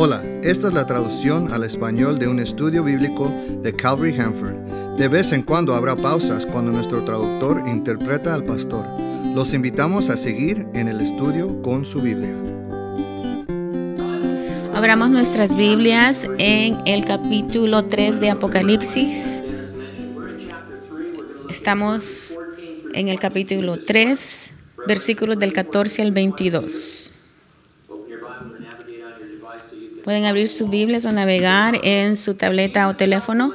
Hola, esta es la traducción al español de un estudio bíblico de Calvary Hanford. De vez en cuando habrá pausas cuando nuestro traductor interpreta al pastor. Los invitamos a seguir en el estudio con su Biblia. Abramos nuestras Biblias en el capítulo 3 de Apocalipsis. Estamos en el capítulo 3, versículos del 14 al 22. Pueden abrir sus Biblias o navegar en su tableta o teléfono.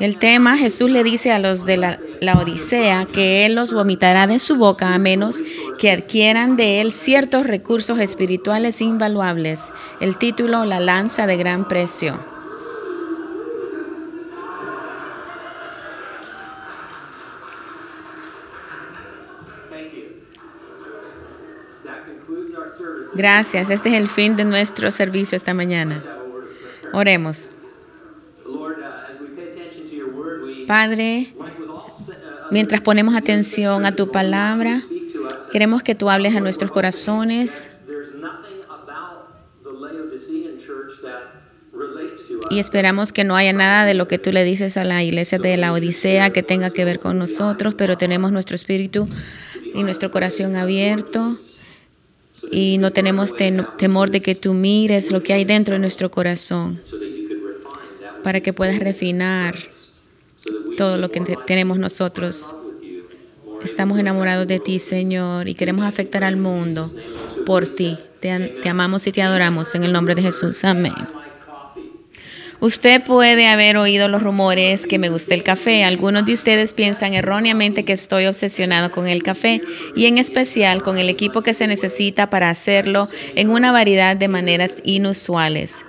El tema, Jesús le dice a los de la, la, Odisea que Él los vomitará de su boca a menos que adquieran de Él ciertos recursos espirituales invaluables. El título, La lanza de gran precio. Gracias, este es el fin de nuestro servicio esta mañana. Oremos. Padre, mientras ponemos atención a tu palabra, queremos que tú hables a nuestros corazones y esperamos que no haya nada de lo que tú le dices a la iglesia de la Odisea que tenga que ver con nosotros, pero tenemos nuestro espíritu y nuestro corazón abierto y no tenemos temor de que tú mires lo que hay dentro de nuestro corazón para que puedas refinar todo lo que tenemos nosotros. Estamos enamorados de ti, Señor, y queremos afectar al mundo por ti. Te, amamos y te adoramos en el nombre de Jesús. Amén. Usted puede haber oído los rumores que me gusta el café. Algunos de ustedes piensan erróneamente que estoy obsesionado con el café y en especial con el equipo que se necesita para hacerlo en una variedad de maneras inusuales.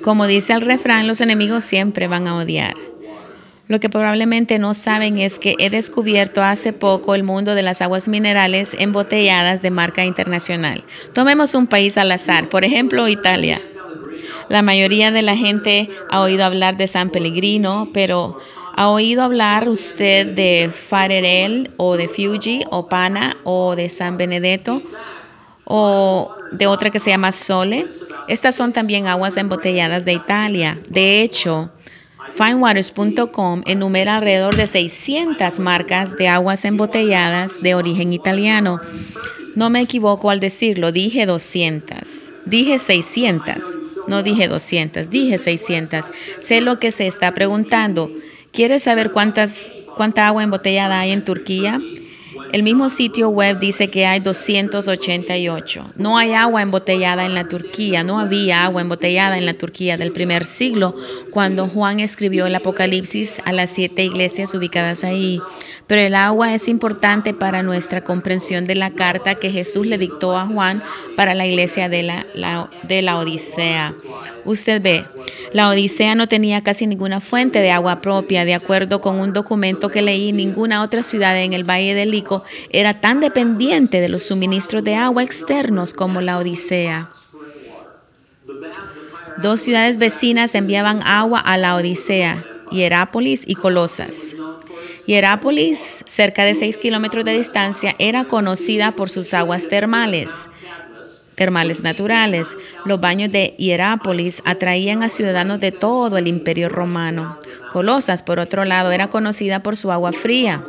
Como dice el refrán, los enemigos siempre van a odiar. Lo que probablemente no saben es que he descubierto hace poco el mundo de las aguas minerales embotelladas de marca internacional. Tomemos un país al azar, por ejemplo Italia. La mayoría de la gente ha oído hablar de San Pellegrino, pero ¿ha oído hablar usted de Farerel o de Fuji o Pana o de San Benedetto o de otra que se llama Sole? Estas son también aguas embotelladas de Italia. De hecho, Finewaters.com enumera alrededor de 600 marcas de aguas embotelladas de origen italiano. No me equivoco al decirlo, dije 200. Dije 600. No dije 200, dije 600. Sé lo que se está preguntando. ¿Quieres saber cuántas, cuánta agua embotellada hay en Turquía? El mismo sitio web dice que hay 288. No hay agua embotellada en la Turquía, no había agua embotellada en la Turquía del primer siglo cuando Juan escribió el Apocalipsis a las siete iglesias ubicadas ahí. Pero el agua es importante para nuestra comprensión de la carta que Jesús le dictó a Juan para la iglesia de la, de la Odisea. Usted ve, la Odisea no tenía casi ninguna fuente de agua propia. De acuerdo con un documento que leí, ninguna otra ciudad en el Valle del Lico era tan dependiente de los suministros de agua externos como la Odisea. Dos ciudades vecinas enviaban agua a la Odisea, Hierápolis y Colosas. Hierápolis, cerca de 6 kilómetros de distancia, era conocida por sus aguas termales termales naturales. Los baños de Hierápolis atraían a ciudadanos de todo el imperio romano. Colosas, por otro lado, era conocida por su agua fría.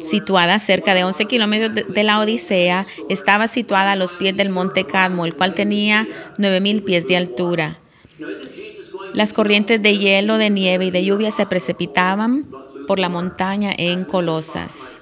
Situada cerca de 11 kilómetros de la Odisea, estaba situada a los pies del monte Cadmo, el cual tenía 9.000 pies de altura. Las corrientes de hielo, de nieve y de lluvia se precipitaban por la montaña en Colosas.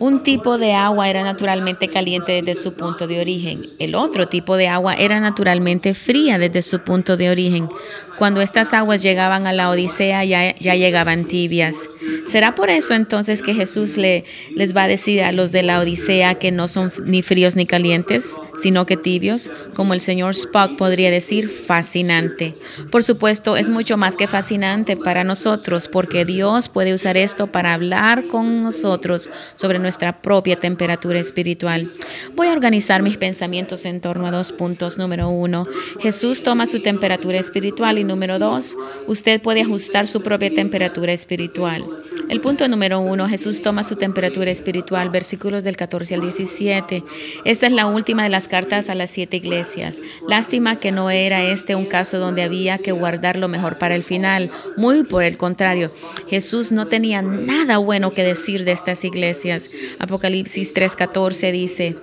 Un tipo de agua era naturalmente caliente desde su punto de origen. El otro tipo de agua era naturalmente fría desde su punto de origen. Cuando estas aguas llegaban a la Odisea ya, ya llegaban tibias. ¿Será por eso entonces que Jesús le, les va a decir a los de la Odisea que no son ni fríos ni calientes, sino que tibios? Como el señor Spock podría decir, fascinante. Por supuesto, es mucho más que fascinante para nosotros, porque Dios puede usar esto para hablar con nosotros sobre nuestra propia temperatura espiritual. Voy a organizar mis pensamientos en torno a dos puntos. Número uno, Jesús toma su temperatura espiritual y número dos, usted puede ajustar su propia temperatura espiritual. El punto número uno, Jesús toma su temperatura espiritual, versículos del 14 al 17. Esta es la última de las cartas a las siete iglesias. Lástima que no era este un caso donde había que guardar lo mejor para el final. Muy por el contrario, Jesús no tenía nada bueno que decir de estas iglesias. Apocalipsis 3:14 dice,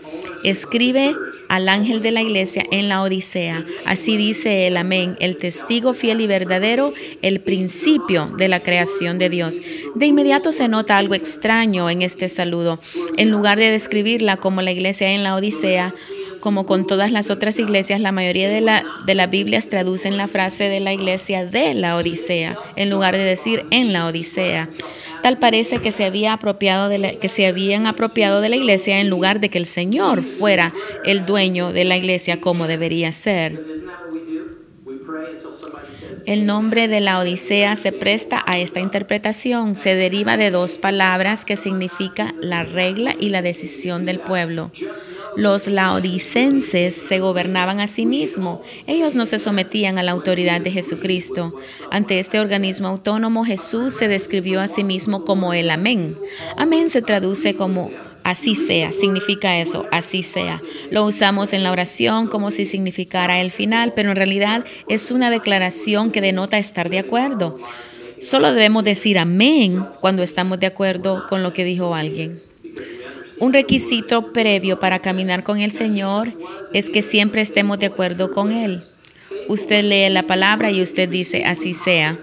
escribe al ángel de la iglesia en la Odisea. Así dice el amén, el testigo fiel y verdadero, el principio de la creación de Dios. De inmediato se nota algo extraño en este saludo. En lugar de describirla como la iglesia en la Odisea, como con todas las otras iglesias, la mayoría de, la, de las Biblias traducen la frase de la iglesia de la Odisea, en lugar de decir en la Odisea. Tal parece que se, había apropiado de que se habían apropiado de la iglesia en lugar de que el Señor fuera el dueño de la iglesia como debería ser. El nombre de la Odisea se presta a esta interpretación. Se deriva de dos palabras que significa la regla y la decisión del pueblo. Los laodicenses se gobernaban a sí mismos. Ellos no se sometían a la autoridad de Jesucristo. Ante este organismo autónomo, Jesús se describió a sí mismo como el amén. Amén se traduce como así sea, significa eso, así sea. Lo usamos en la oración como si significara el final, pero en realidad es una declaración que denota estar de acuerdo. Solo debemos decir amén cuando estamos de acuerdo con lo que dijo alguien. Un requisito previo para caminar con el Señor es que siempre estemos de acuerdo con Él. Usted lee la palabra y usted dice, así sea.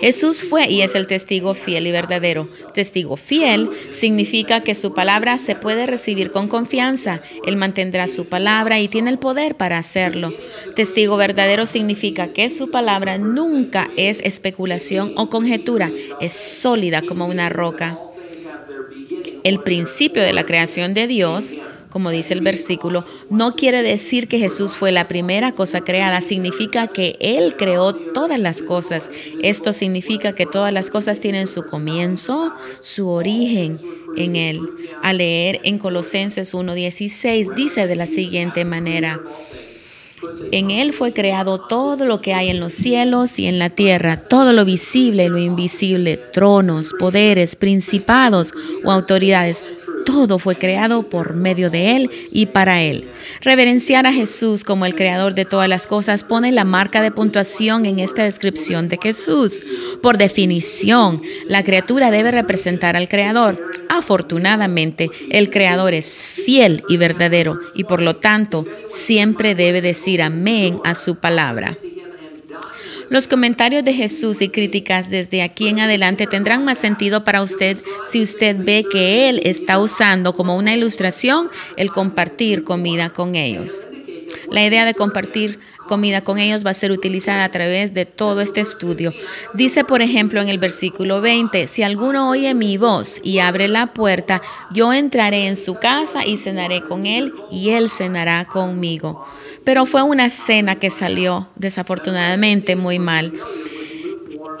Jesús fue y es el testigo fiel y verdadero. Testigo fiel significa que su palabra se puede recibir con confianza. Él mantendrá su palabra y tiene el poder para hacerlo. Testigo verdadero significa que su palabra nunca es especulación o conjetura, es sólida como una roca. El principio de la creación de Dios como dice el versículo, no quiere decir que Jesús fue la primera cosa creada, significa que Él creó todas las cosas. Esto significa que todas las cosas tienen su comienzo, su origen en Él. Al leer en Colosenses 1.16 dice de la siguiente manera, en Él fue creado todo lo que hay en los cielos y en la tierra, todo lo visible y lo invisible, tronos, poderes, principados o autoridades. Todo fue creado por medio de Él y para Él. Reverenciar a Jesús como el creador de todas las cosas pone la marca de puntuación en esta descripción de Jesús. Por definición, la criatura debe representar al creador. Afortunadamente, el creador es fiel y verdadero y por lo tanto siempre debe decir amén a su palabra. Los comentarios de Jesús y críticas desde aquí en adelante tendrán más sentido para usted si usted ve que Él está usando como una ilustración el compartir comida con ellos. La idea de compartir comida con ellos va a ser utilizada a través de todo este estudio. Dice, por ejemplo, en el versículo 20, si alguno oye mi voz y abre la puerta, yo entraré en su casa y cenaré con él y él cenará conmigo. Pero fue una cena que salió desafortunadamente muy mal.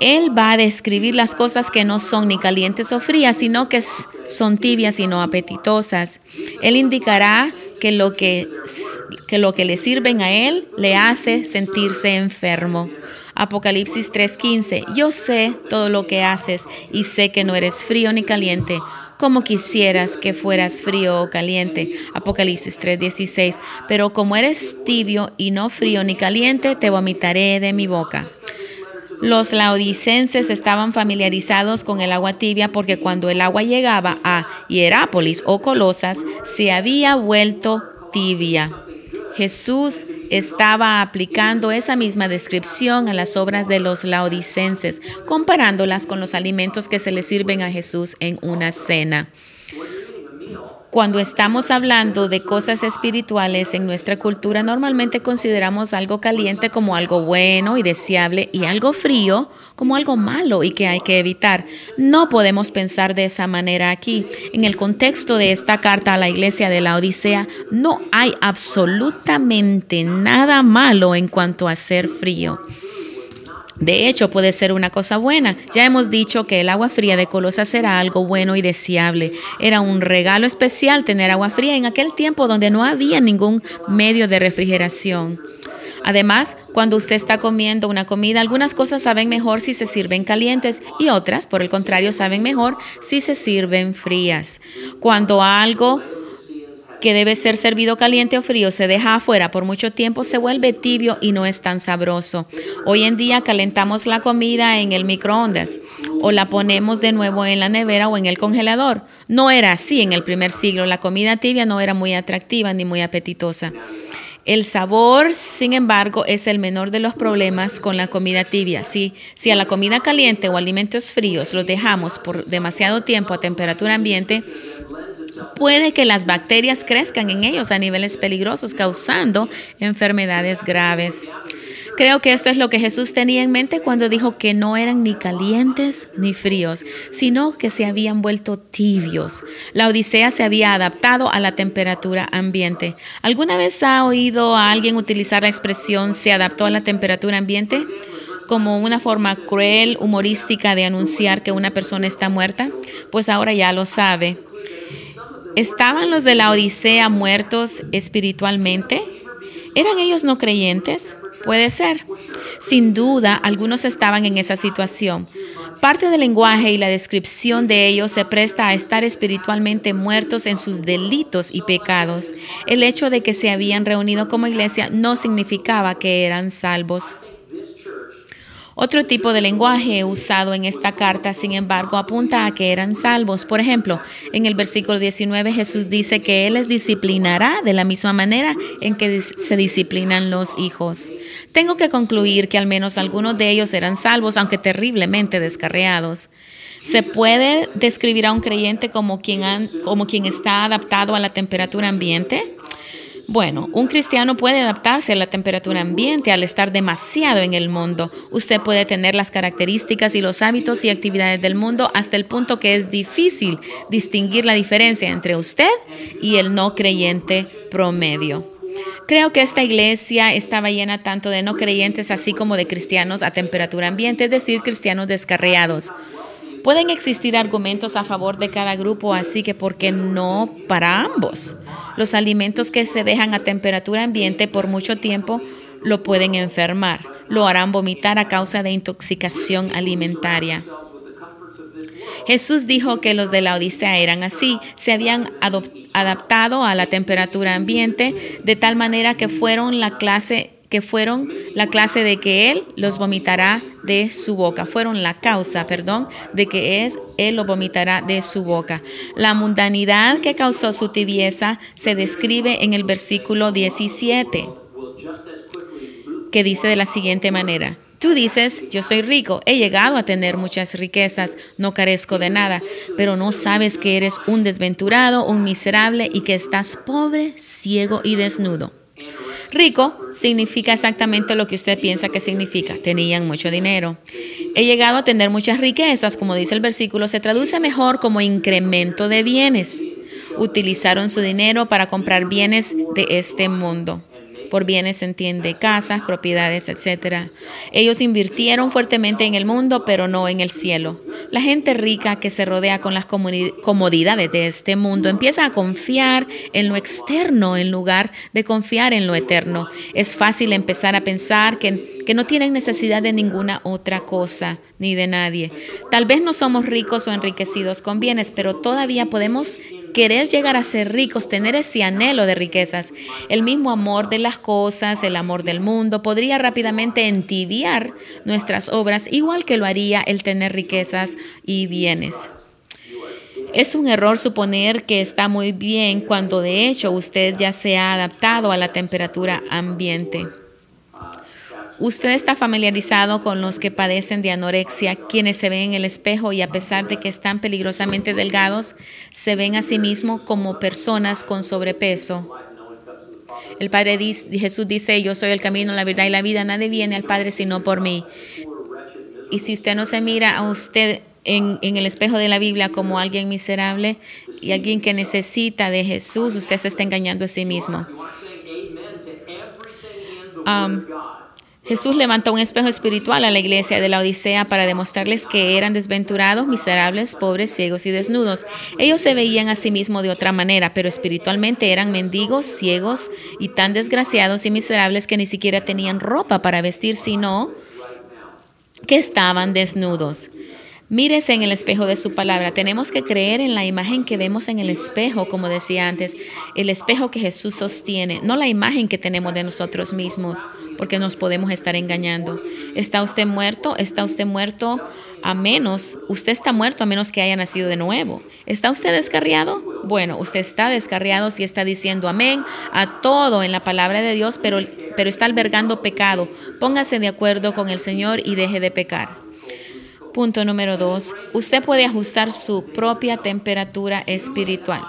Él va a describir las cosas que no son ni calientes o frías, sino que son tibias y no apetitosas. Él indicará que lo que, que lo que le sirven a él le hace sentirse enfermo. Apocalipsis 3:15, yo sé todo lo que haces y sé que no eres frío ni caliente, como quisieras que fueras frío o caliente. Apocalipsis 3:16, pero como eres tibio y no frío ni caliente, te vomitaré de mi boca. Los laodicenses estaban familiarizados con el agua tibia porque cuando el agua llegaba a Hierápolis o Colosas se había vuelto tibia. Jesús estaba aplicando esa misma descripción a las obras de los laodicenses, comparándolas con los alimentos que se le sirven a Jesús en una cena. Cuando estamos hablando de cosas espirituales en nuestra cultura, normalmente consideramos algo caliente como algo bueno y deseable y algo frío como algo malo y que hay que evitar. No podemos pensar de esa manera aquí. En el contexto de esta carta a la iglesia de la Odisea, no hay absolutamente nada malo en cuanto a ser frío. De hecho, puede ser una cosa buena. Ya hemos dicho que el agua fría de Colosas era algo bueno y deseable. Era un regalo especial tener agua fría en aquel tiempo donde no había ningún medio de refrigeración. Además, cuando usted está comiendo una comida, algunas cosas saben mejor si se sirven calientes y otras, por el contrario, saben mejor si se sirven frías. Cuando algo que debe ser servido caliente o frío se deja afuera por mucho tiempo, se vuelve tibio y no es tan sabroso. Hoy en día calentamos la comida en el microondas o la ponemos de nuevo en la nevera o en el congelador. No era así en el primer siglo. La comida tibia no era muy atractiva ni muy apetitosa. El sabor, sin embargo, es el menor de los problemas con la comida tibia. Si, si a la comida caliente o alimentos fríos los dejamos por demasiado tiempo a temperatura ambiente, puede que las bacterias crezcan en ellos a niveles peligrosos, causando enfermedades graves. Creo que esto es lo que Jesús tenía en mente cuando dijo que no eran ni calientes ni fríos, sino que se habían vuelto tibios. La Odisea se había adaptado a la temperatura ambiente. ¿Alguna vez ha oído a alguien utilizar la expresión se adaptó a la temperatura ambiente? como una forma cruel, humorística de anunciar que una persona está muerta? Pues ahora ya lo sabe. ¿Estaban los de la Odisea muertos espiritualmente? ¿Eran ellos no creyentes? Puede ser. Sin duda, algunos estaban en esa situación. Parte del lenguaje y la descripción de ellos se presta a estar espiritualmente muertos en sus delitos y pecados. El hecho de que se habían reunido como iglesia no significaba que eran salvos. Otro tipo de lenguaje usado en esta carta, sin embargo, apunta a que eran salvos. Por ejemplo, en el versículo 19 Jesús dice que Él les disciplinará de la misma manera en que se disciplinan los hijos. Tengo que concluir que al menos algunos de ellos eran salvos, aunque terriblemente descarriados. ¿Se puede describir a un creyente como quien, como quien está adaptado a la temperatura ambiente? Bueno, un cristiano puede adaptarse a la temperatura ambiente al estar demasiado en el mundo. Usted puede tener las características y los hábitos y actividades del mundo hasta el punto que es difícil distinguir la diferencia entre usted y el no creyente promedio. Creo que esta iglesia estaba llena tanto de no creyentes así como de cristianos a temperatura ambiente, es decir, cristianos descarriados. Pueden existir argumentos a favor de cada grupo, así que ¿por qué no para ambos? Los alimentos que se dejan a temperatura ambiente por mucho tiempo lo pueden enfermar, lo harán vomitar a causa de intoxicación alimentaria. Jesús dijo que los de la Odisea eran así, se habían adaptado a la temperatura ambiente de tal manera que fueron la clase que fueron la clase de que Él los vomitará de su boca. Fueron la causa, perdón, de que es, Él lo vomitará de su boca. La mundanidad que causó su tibieza se describe en el versículo 17, que dice de la siguiente manera. Tú dices, yo soy rico, he llegado a tener muchas riquezas, no carezco de nada, pero no sabes que eres un desventurado, un miserable y que estás pobre, ciego y desnudo. Rico significa exactamente lo que usted piensa que significa. Tenían mucho dinero. He llegado a tener muchas riquezas, como dice el versículo, se traduce mejor como incremento de bienes. Utilizaron su dinero para comprar bienes de este mundo. Por bienes se entiende casas, propiedades, etc. Ellos invirtieron fuertemente en el mundo, pero no en el cielo. La gente rica que se rodea con las comodidades de este mundo empieza a confiar en lo externo en lugar de confiar en lo eterno. Es fácil empezar a pensar que, que no tienen necesidad de ninguna otra cosa ni de nadie. Tal vez no somos ricos o enriquecidos con bienes, pero todavía podemos querer llegar a ser ricos, tener ese anhelo de riquezas, el mismo amor de las cosas, el amor del mundo, podría rápidamente entibiar nuestras obras, igual que lo haría el tener riquezas y bienes. Es un error suponer que está muy bien cuando de hecho usted ya se ha adaptado a la temperatura ambiente. Usted está familiarizado con los que padecen de anorexia, quienes se ven en el espejo y a pesar de que están peligrosamente delgados, se ven a sí mismos como personas con sobrepeso. El Padre dice, Jesús dice, yo soy el camino, la verdad y la vida, nadie viene al Padre sino por mí. Y si usted no se mira a usted en, el espejo de la Biblia como alguien miserable y alguien que necesita de Jesús, usted se está engañando a sí mismo. Um, Jesús levantó un espejo espiritual a la iglesia de la Odisea para demostrarles que eran desventurados, miserables, pobres, ciegos y desnudos. Ellos se veían a sí mismos de otra manera, pero espiritualmente eran mendigos, ciegos y tan desgraciados y miserables que ni siquiera tenían ropa para vestir, sino que estaban desnudos. Mírese en el espejo de su palabra. Tenemos que creer en la imagen que vemos en el espejo, como decía antes, el espejo que Jesús sostiene, no la imagen que tenemos de nosotros mismos, porque nos podemos estar engañando. ¿Está usted muerto? ¿Está usted muerto a menos? Usted está muerto a menos que haya nacido de nuevo. ¿Está usted descarriado? Bueno, usted está descarriado si está diciendo amén a todo en la palabra de Dios, pero, pero está albergando pecado. Póngase de acuerdo con el Señor y deje de pecar. Punto número dos, usted puede ajustar su propia temperatura espiritual.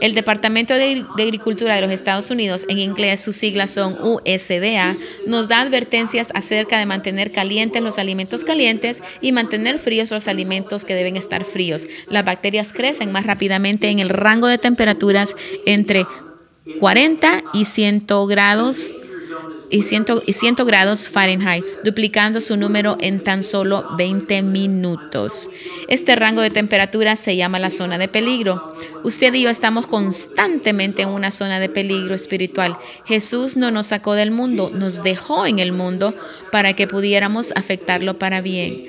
El Departamento de, Agricultura de los Estados Unidos, en inglés sus siglas son USDA, nos da advertencias acerca de mantener calientes los alimentos calientes y mantener fríos los alimentos que deben estar fríos. Las bacterias crecen más rápidamente en el rango de temperaturas entre 40 y 100 grados y 100, y grados Fahrenheit, duplicando su número en tan solo 20 minutos. Este rango de temperatura se llama la zona de peligro. Usted y yo estamos constantemente en una zona de peligro espiritual. Jesús no nos sacó del mundo, nos dejó en el mundo para que pudiéramos afectarlo para bien.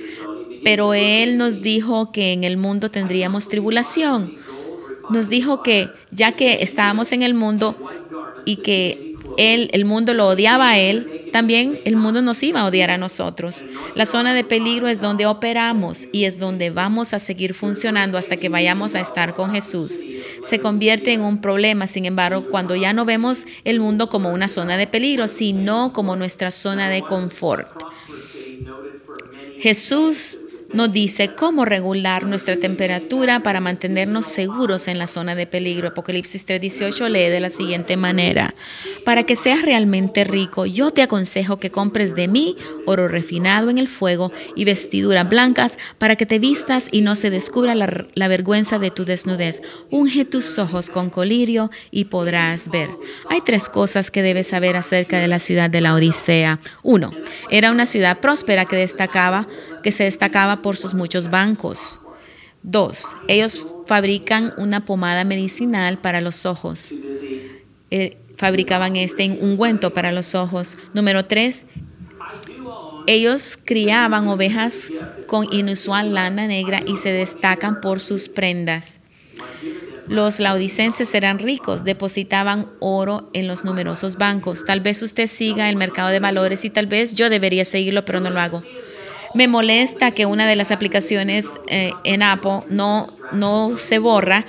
Pero Él nos dijo que en el mundo tendríamos tribulación. Nos dijo que ya que estábamos en el mundo y que él, el mundo lo odiaba a él, también el mundo nos iba a odiar a nosotros. La zona de peligro es donde operamos y es donde vamos a seguir funcionando hasta que vayamos a estar con Jesús. Se convierte en un problema, sin embargo, cuando ya no vemos el mundo como una zona de peligro, sino como nuestra zona de confort. Jesús nos dice cómo regular nuestra temperatura para mantenernos seguros en la zona de peligro. Apocalipsis 3:18 lee de la siguiente manera, para que seas realmente rico, yo te aconsejo que compres de mí oro refinado en el fuego y vestiduras blancas para que te vistas y no se descubra la, la vergüenza de tu desnudez. Unge tus ojos con colirio y podrás ver. Hay tres cosas que debes saber acerca de la ciudad de la Odisea. Uno, era una ciudad próspera que destacaba que se destacaba por sus muchos bancos. Dos, ellos fabrican una pomada medicinal para los ojos. Eh, fabricaban este ungüento para los ojos. Número tres, ellos criaban ovejas con inusual lana negra y se destacan por sus prendas. Los laodicenses eran ricos, depositaban oro en los numerosos bancos. Tal vez usted siga el mercado de valores y tal vez yo debería seguirlo, pero no lo hago. Me molesta que una de las aplicaciones eh, en Apple no, no se borra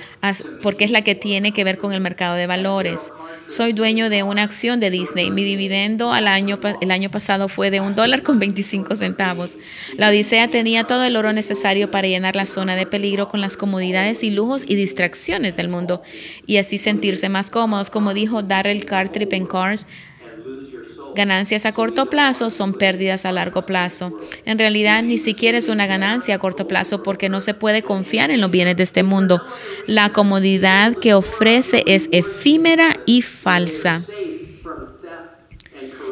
porque es la que tiene que ver con el mercado de valores. Soy dueño de una acción de Disney. Mi dividendo al año, el año pasado fue de un dólar con 25 centavos. La Odisea tenía todo el oro necesario para llenar la zona de peligro con las comodidades y lujos y distracciones del mundo y así sentirse más cómodos. Como dijo Darrell Cartrip en Cars, Ganancias a corto plazo son pérdidas a largo plazo. En realidad ni siquiera es una ganancia a corto plazo porque no se puede confiar en los bienes de este mundo. La comodidad que ofrece es efímera y falsa.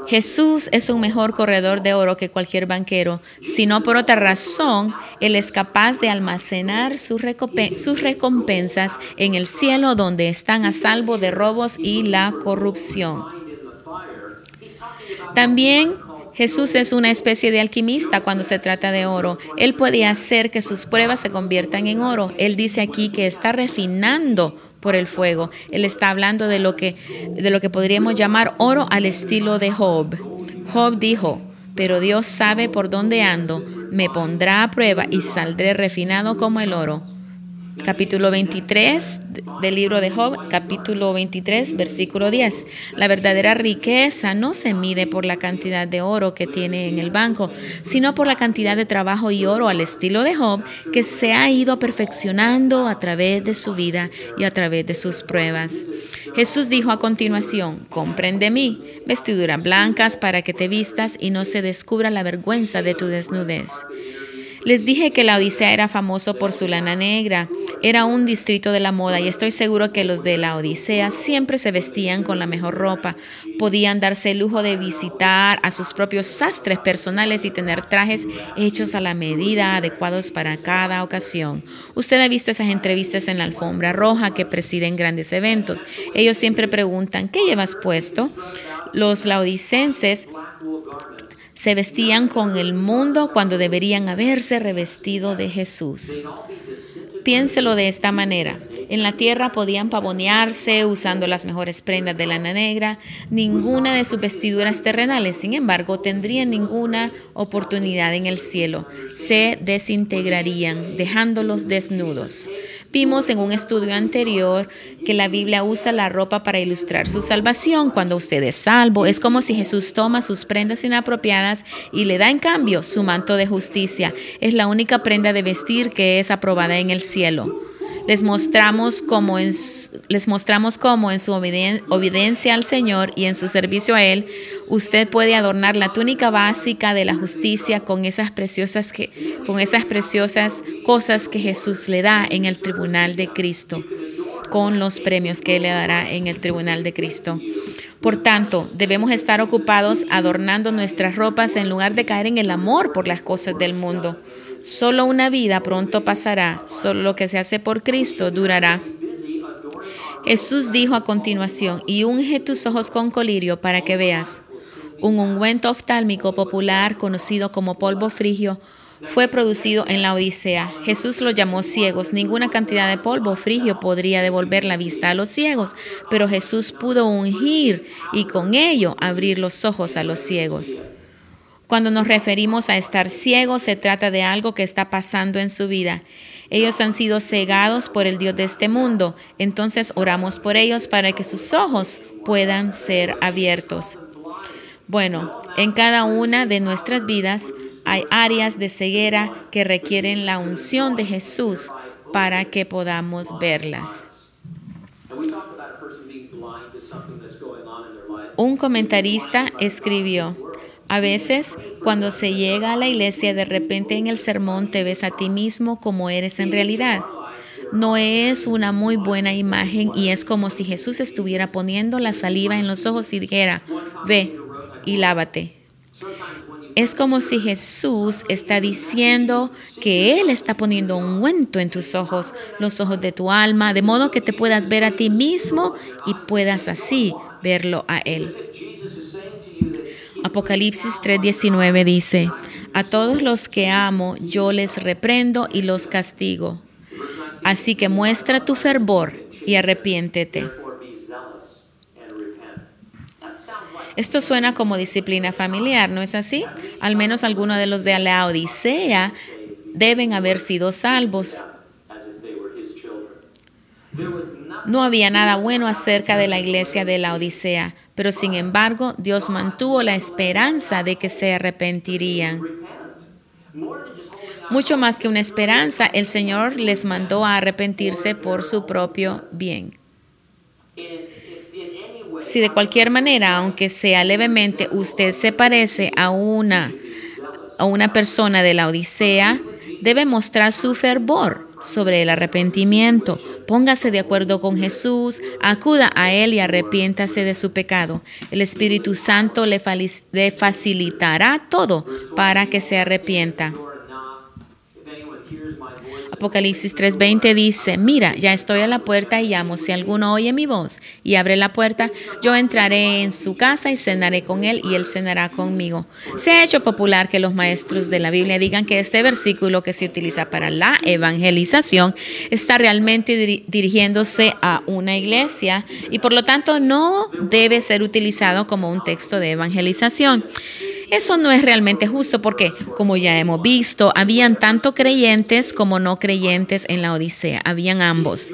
Jesús es un mejor corredor de oro que cualquier banquero, si no por otra razón, Él es capaz de almacenar sus, recompensas en el cielo donde están a salvo de robos y la corrupción. También Jesús es una especie de alquimista cuando se trata de oro. Él puede hacer que sus pruebas se conviertan en oro. Él dice aquí que está refinando por el fuego. Él está hablando de lo que, de lo que podríamos llamar oro al estilo de Job. Job dijo, pero Dios sabe por dónde ando, me pondrá a prueba y saldré refinado como el oro capítulo 23 del libro de Job, capítulo 23, versículo 10. La verdadera riqueza no se mide por la cantidad de oro que tiene en el banco, sino por la cantidad de trabajo y oro al estilo de Job que se ha ido perfeccionando a través de su vida y a través de sus pruebas. Jesús dijo a continuación, comprende mí, vestiduras blancas para que te vistas y no se descubra la vergüenza de tu desnudez. Les dije que la Odisea era famoso por su lana negra. era un distrito de la moda y estoy seguro que los de la Odisea siempre se vestían con la mejor ropa. Podían darse el lujo de visitar a sus propios sastres personales y tener trajes hechos a la medida, adecuados para cada ocasión. Usted ha visto esas entrevistas en la alfombra roja que presiden grandes eventos. Ellos siempre preguntan, ¿qué llevas puesto? Los laodicenses se vestían con el mundo cuando deberían haberse revestido de Jesús. Piénselo de esta manera. En la tierra podían pavonearse usando las mejores prendas de lana negra, ninguna de sus vestiduras terrenales, sin embargo, tendrían ninguna oportunidad en el cielo. Se desintegrarían, dejándolos desnudos. Vimos en un estudio anterior que la Biblia usa la ropa para ilustrar su salvación. Cuando usted es salvo, es como si Jesús toma sus prendas inapropiadas y le da en cambio su manto de justicia. Es la única prenda de vestir que es aprobada en el cielo. Les mostramos cómo en, les mostramos cómo en su obediencia al Señor y en su servicio a Él, usted puede adornar la túnica básica de la justicia con esas preciosas, con esas preciosas cosas que Jesús le da en el tribunal de Cristo, con los premios que le dará en el tribunal de Cristo. Por tanto, debemos estar ocupados adornando nuestras ropas en lugar de caer en el amor por las cosas del mundo. Solo una vida pronto pasará, solo lo que se hace por Cristo durará. Jesús dijo a continuación, y unge tus ojos con colirio para que veas. Un ungüento oftálmico popular conocido como polvo frigio fue producido en la Odisea. Jesús los llamó ciegos. Ninguna cantidad de polvo frigio podría devolver la vista a los ciegos, pero Jesús pudo ungir y con ello abrir los ojos a los ciegos. Cuando nos referimos a estar ciegos, se trata de algo que está pasando en su vida. Ellos han sido cegados por el Dios de este mundo, entonces oramos por ellos para que sus ojos puedan ser abiertos. Bueno, en cada una de nuestras vidas hay áreas de ceguera que requieren la unción de Jesús para que podamos verlas. Un comentarista escribió, a veces, cuando se llega a la iglesia, de repente en el sermón te ves a ti mismo como eres en realidad. No es una muy buena imagen y es como si Jesús estuviera poniendo la saliva en los ojos y dijera, ve y lávate. Es como si Jesús está diciendo que Él está poniendo un ungüento en tus ojos, los ojos de tu alma, de modo que te puedas ver a ti mismo y puedas así verlo a Él. Apocalipsis 3:19 dice, a todos los que amo yo les reprendo y los castigo. Así que muestra tu fervor y arrepiéntete. Esto suena como disciplina familiar, ¿no es así? Al menos algunos de los de la Odisea deben haber sido salvos. No había nada bueno acerca de la iglesia de la Odisea, pero sin embargo Dios mantuvo la esperanza de que se arrepentirían. Mucho más que una esperanza, el Señor les mandó a arrepentirse por su propio bien. Si de cualquier manera, aunque sea levemente, usted se parece a una, a una persona de la Odisea, debe mostrar su fervor sobre el arrepentimiento. Póngase de acuerdo con Jesús, acuda a Él y arrepiéntase de su pecado. El Espíritu Santo le, facilitará todo para que se arrepienta. Apocalipsis 3:20 dice, mira, ya estoy a la puerta y llamo. Si alguno oye mi voz y abre la puerta, yo entraré en su casa y cenaré con él y él cenará conmigo. Se ha hecho popular que los maestros de la Biblia digan que este versículo que se utiliza para la evangelización está realmente dirigiéndose a una iglesia y por lo tanto no debe ser utilizado como un texto de evangelización. Eso no es realmente justo porque, como ya hemos visto, habían tanto creyentes como no creyentes en la Odisea, habían ambos.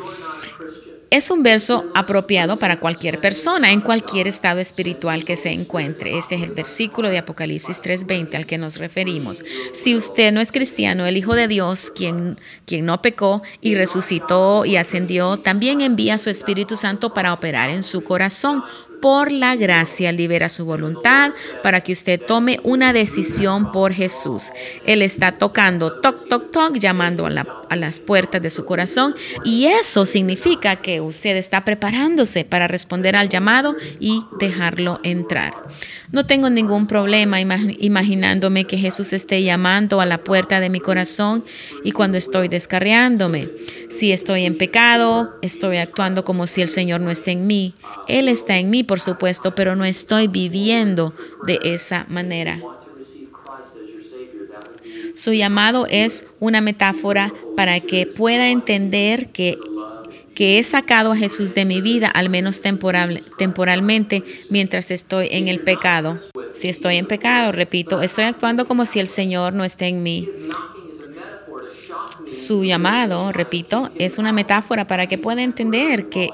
Es un verso apropiado para cualquier persona en cualquier estado espiritual que se encuentre. Este es el versículo de Apocalipsis 3:20 al que nos referimos. Si usted no es cristiano, el Hijo de Dios, quien, quien no pecó y resucitó y ascendió, también envía su Espíritu Santo para operar en su corazón por la gracia libera su voluntad para que usted tome una decisión por Jesús. Él está tocando, toc, toc, toc, llamando a, las puertas de su corazón y eso significa que usted está preparándose para responder al llamado y dejarlo entrar. No tengo ningún problema imaginándome que Jesús esté llamando a la puerta de mi corazón y cuando estoy descarriándome. Si estoy en pecado, estoy actuando como si el Señor no esté en mí. Él está en mí, por supuesto, pero no estoy viviendo de esa manera. Su llamado es una metáfora para que pueda entender que que he sacado a Jesús de mi vida, al menos temporal, temporalmente, mientras estoy en el pecado. Si estoy en pecado, repito, estoy actuando como si el Señor no esté en mí. Su llamado, repito, es una metáfora para que pueda entender que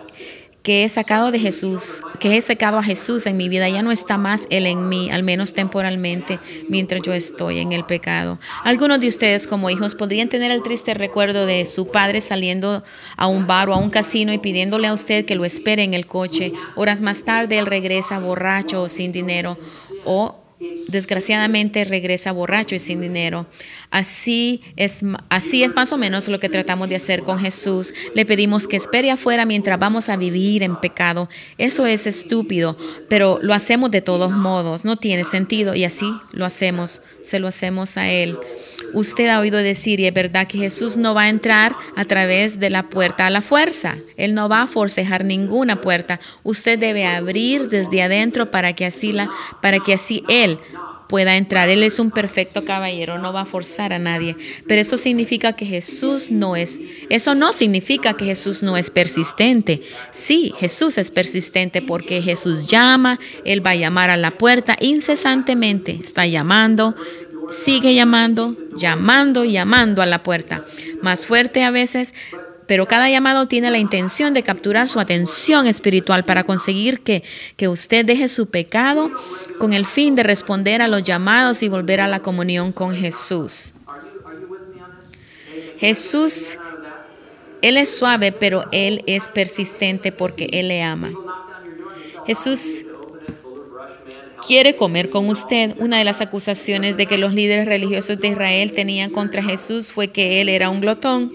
que he sacado de Jesús, que he sacado a Jesús en mi vida, ya no está más Él en mí, al menos temporalmente, mientras yo estoy en el pecado. Algunos de ustedes como hijos podrían tener el triste recuerdo de su padre saliendo a un bar o a un casino y pidiéndole a usted que lo espere en el coche. Horas más tarde Él regresa borracho o sin dinero o desgraciadamente regresa borracho y sin dinero. Así es, así es más o menos lo que tratamos de hacer con Jesús. Le pedimos que espere afuera mientras vamos a vivir en pecado. Eso es estúpido, pero lo hacemos de todos modos. No tiene sentido y así lo hacemos. Se lo hacemos a Él. Usted ha oído decir, y es verdad, que Jesús no va a entrar a través de la puerta a la fuerza. Él no va a forcejar ninguna puerta. Usted debe abrir desde adentro para que así, la, para que así Él pueda entrar. Él es un perfecto caballero, no va a forzar a nadie. Pero eso significa que Jesús no es, eso no significa que Jesús no es persistente. Sí, Jesús es persistente porque Jesús llama, Él va a llamar a la puerta incesantemente. Está llamando, sigue llamando, llamando, llamando a la puerta. Más fuerte a veces, pero cada llamado tiene la intención de capturar su atención espiritual para conseguir que, que usted deje su pecado con el fin de responder a los llamados y volver a la comunión con Jesús. Jesús, Él es suave, pero Él es persistente porque Él le ama. Jesús quiere comer con usted. Una de las acusaciones de que los líderes religiosos de Israel tenían contra Jesús fue que él era un glotón.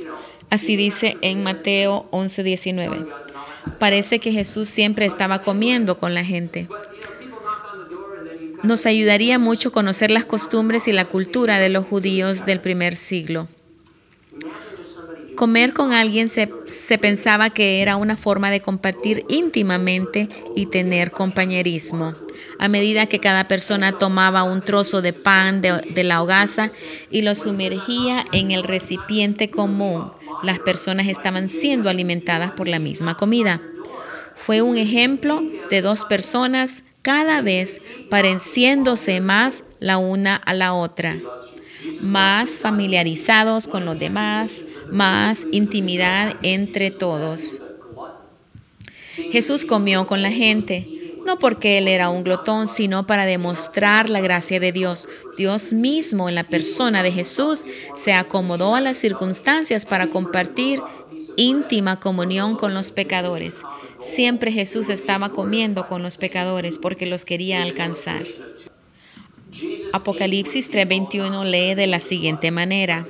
Así dice en Mateo 11:19. Parece que Jesús siempre estaba comiendo con la gente. Nos ayudaría mucho conocer las costumbres y la cultura de los judíos del primer siglo. Comer con alguien se, se, pensaba que era una forma de compartir íntimamente y tener compañerismo. A medida que cada persona tomaba un trozo de pan de, la hogaza y lo sumergía en el recipiente común, las personas estaban siendo alimentadas por la misma comida. Fue un ejemplo de dos personas cada vez pareciéndose más la una a la otra más familiarizados con los demás, más intimidad entre todos. Jesús comió con la gente, no porque él era un glotón, sino para demostrar la gracia de Dios. Dios mismo en la persona de Jesús se acomodó a las circunstancias para compartir íntima comunión con los pecadores. Siempre Jesús estaba comiendo con los pecadores porque los quería alcanzar. Apocalipsis 3:21 lee de la siguiente manera.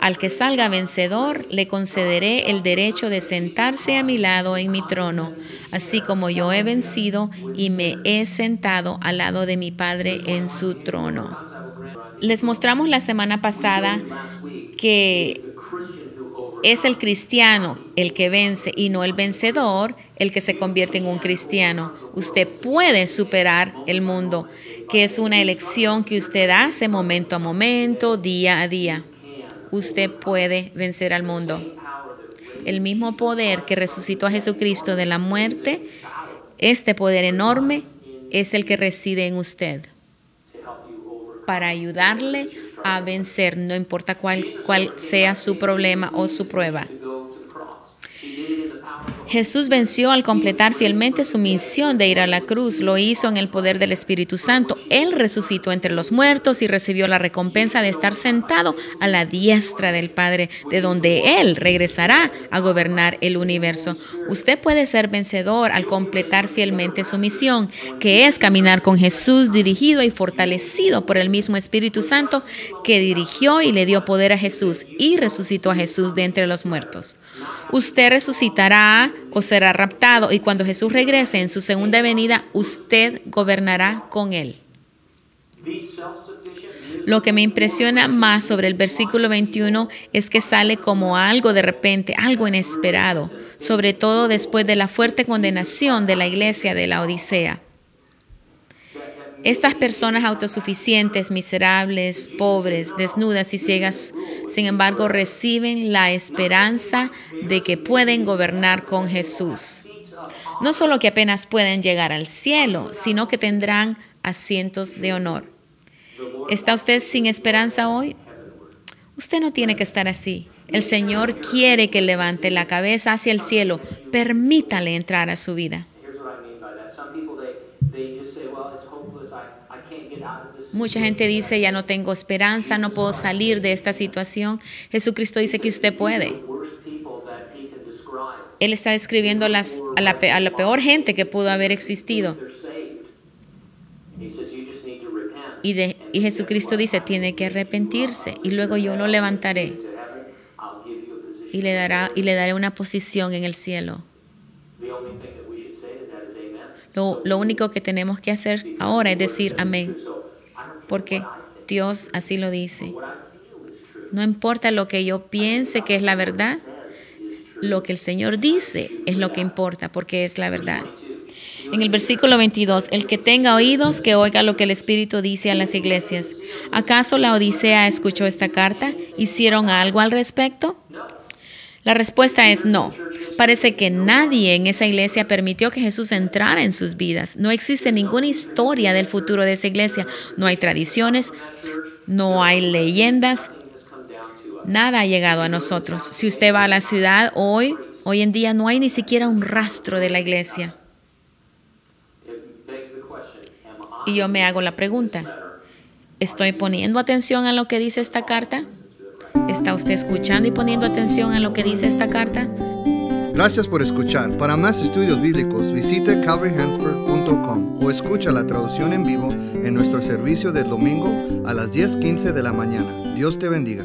Al que salga vencedor, le concederé el derecho de sentarse a mi lado en mi trono, así como yo he vencido y me he sentado al lado de mi Padre en su trono. Les mostramos la semana pasada que es el cristiano el que vence y no el vencedor el que se convierte en un cristiano. Usted puede superar el mundo que es una elección que usted hace momento a momento, día a día. Usted puede vencer al mundo. El mismo poder que resucitó a Jesucristo de la muerte, este poder enorme es el que reside en usted para ayudarle a vencer, no importa cuál, cuál sea su problema o su prueba. Jesús venció al completar fielmente su misión de ir a la cruz. Lo hizo en el poder del Espíritu Santo. Él resucitó entre los muertos y recibió la recompensa de estar sentado a la diestra del Padre, de donde Él regresará a gobernar el universo. Usted puede ser vencedor al completar fielmente su misión, que es caminar con Jesús dirigido y fortalecido por el mismo Espíritu Santo que dirigió y le dio poder a Jesús y resucitó a Jesús de entre los muertos. Usted resucitará o será raptado y cuando Jesús regrese en su segunda venida, usted gobernará con él. Lo que me impresiona más sobre el versículo 21 es que sale como algo de repente, algo inesperado, sobre todo después de la fuerte condenación de la iglesia de la Odisea. Estas personas autosuficientes, miserables, pobres, desnudas y ciegas, sin embargo, reciben la esperanza de que pueden gobernar con Jesús. No solo que apenas pueden llegar al cielo, sino que tendrán asientos de honor. ¿Está usted sin esperanza hoy? Usted no tiene que estar así. El Señor quiere que levante la cabeza hacia el cielo. Permítale entrar a su vida. Mucha gente dice, ya no tengo esperanza, no puedo salir de esta situación. Jesucristo dice que usted puede. Él está describiendo a, la, peor gente que pudo haber existido. Y, de, y Jesucristo dice, tiene que arrepentirse y luego yo lo levantaré y le, dará, y le daré una posición en el cielo. Lo, lo único que tenemos que hacer ahora es decir amén porque Dios así lo dice. No importa lo que yo piense que es la verdad, lo que el Señor dice es lo que importa, porque es la verdad. En el versículo 22, el que tenga oídos, que oiga lo que el Espíritu dice a las iglesias. ¿Acaso la Odisea escuchó esta carta? ¿Hicieron algo al respecto? La respuesta es no. Parece que nadie en esa iglesia permitió que Jesús entrara en sus vidas. No existe ninguna historia del futuro de esa iglesia. No hay tradiciones, no hay leyendas. Nada ha llegado a nosotros. Si usted va a la ciudad hoy, hoy en día no hay ni siquiera un rastro de la iglesia. Y yo me hago la pregunta, ¿estoy poniendo atención a lo que dice esta carta? ¿Está usted escuchando y poniendo atención a lo que dice esta carta? Gracias por escuchar. Para más estudios bíblicos, visite calvaryhanford.com o escucha la traducción en vivo en nuestro servicio del domingo a las 10:15 de la mañana. Dios te bendiga.